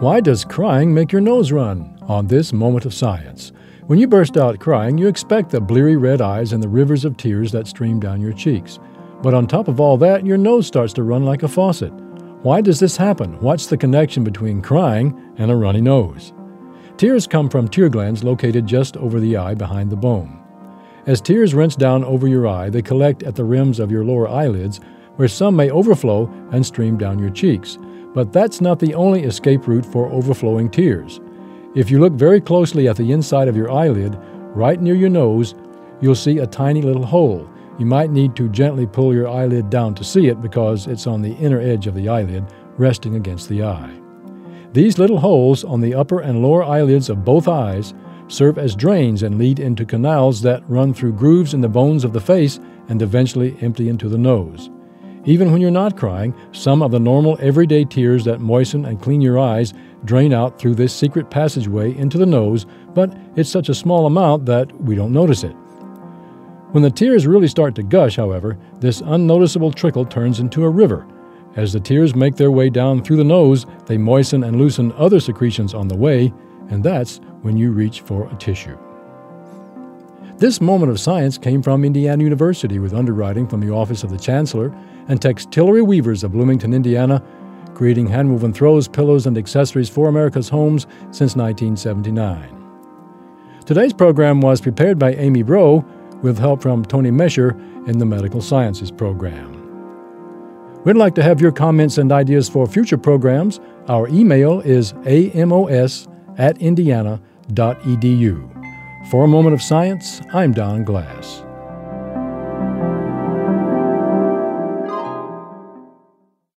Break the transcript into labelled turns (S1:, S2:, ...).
S1: Why does crying make your nose run? On this moment of science. When you burst out crying, you expect the bleary red eyes and the rivers of tears that stream down your cheeks. But on top of all that, your nose starts to run like a faucet. Why does this happen? What's the connection between crying and a runny nose? Tears come from tear glands located just over the eye behind the bone. As tears rinse down over your eye, they collect at the rims of your lower eyelids, where some may overflow and stream down your cheeks. But that's not the only escape route for overflowing tears. If you look very closely at the inside of your eyelid, right near your nose, you'll see a tiny little hole. You might need to gently pull your eyelid down to see it because it's on the inner edge of the eyelid, resting against the eye. These little holes on the upper and lower eyelids of both eyes serve as drains and lead into canals that run through grooves in the bones of the face and eventually empty into the nose. Even when you're not crying, some of the normal everyday tears that moisten and clean your eyes drain out through this secret passageway into the nose, but it's such a small amount that we don't notice it. When the tears really start to gush, however, this unnoticeable trickle turns into a river. As the tears make their way down through the nose, they moisten and loosen other secretions on the way, and that's when you reach for a tissue. This moment of science came from Indiana University with underwriting from the Office of the Chancellor and textillery weavers of Bloomington, Indiana, creating handwoven throws, pillows, and accessories for America's homes since 1979. Today's program was prepared by Amy Broe with help from Tony Mesher in the Medical Sciences program. We'd like to have your comments and ideas for future programs. Our email is amos at indiana.edu. For a moment of science, I'm Don Glass.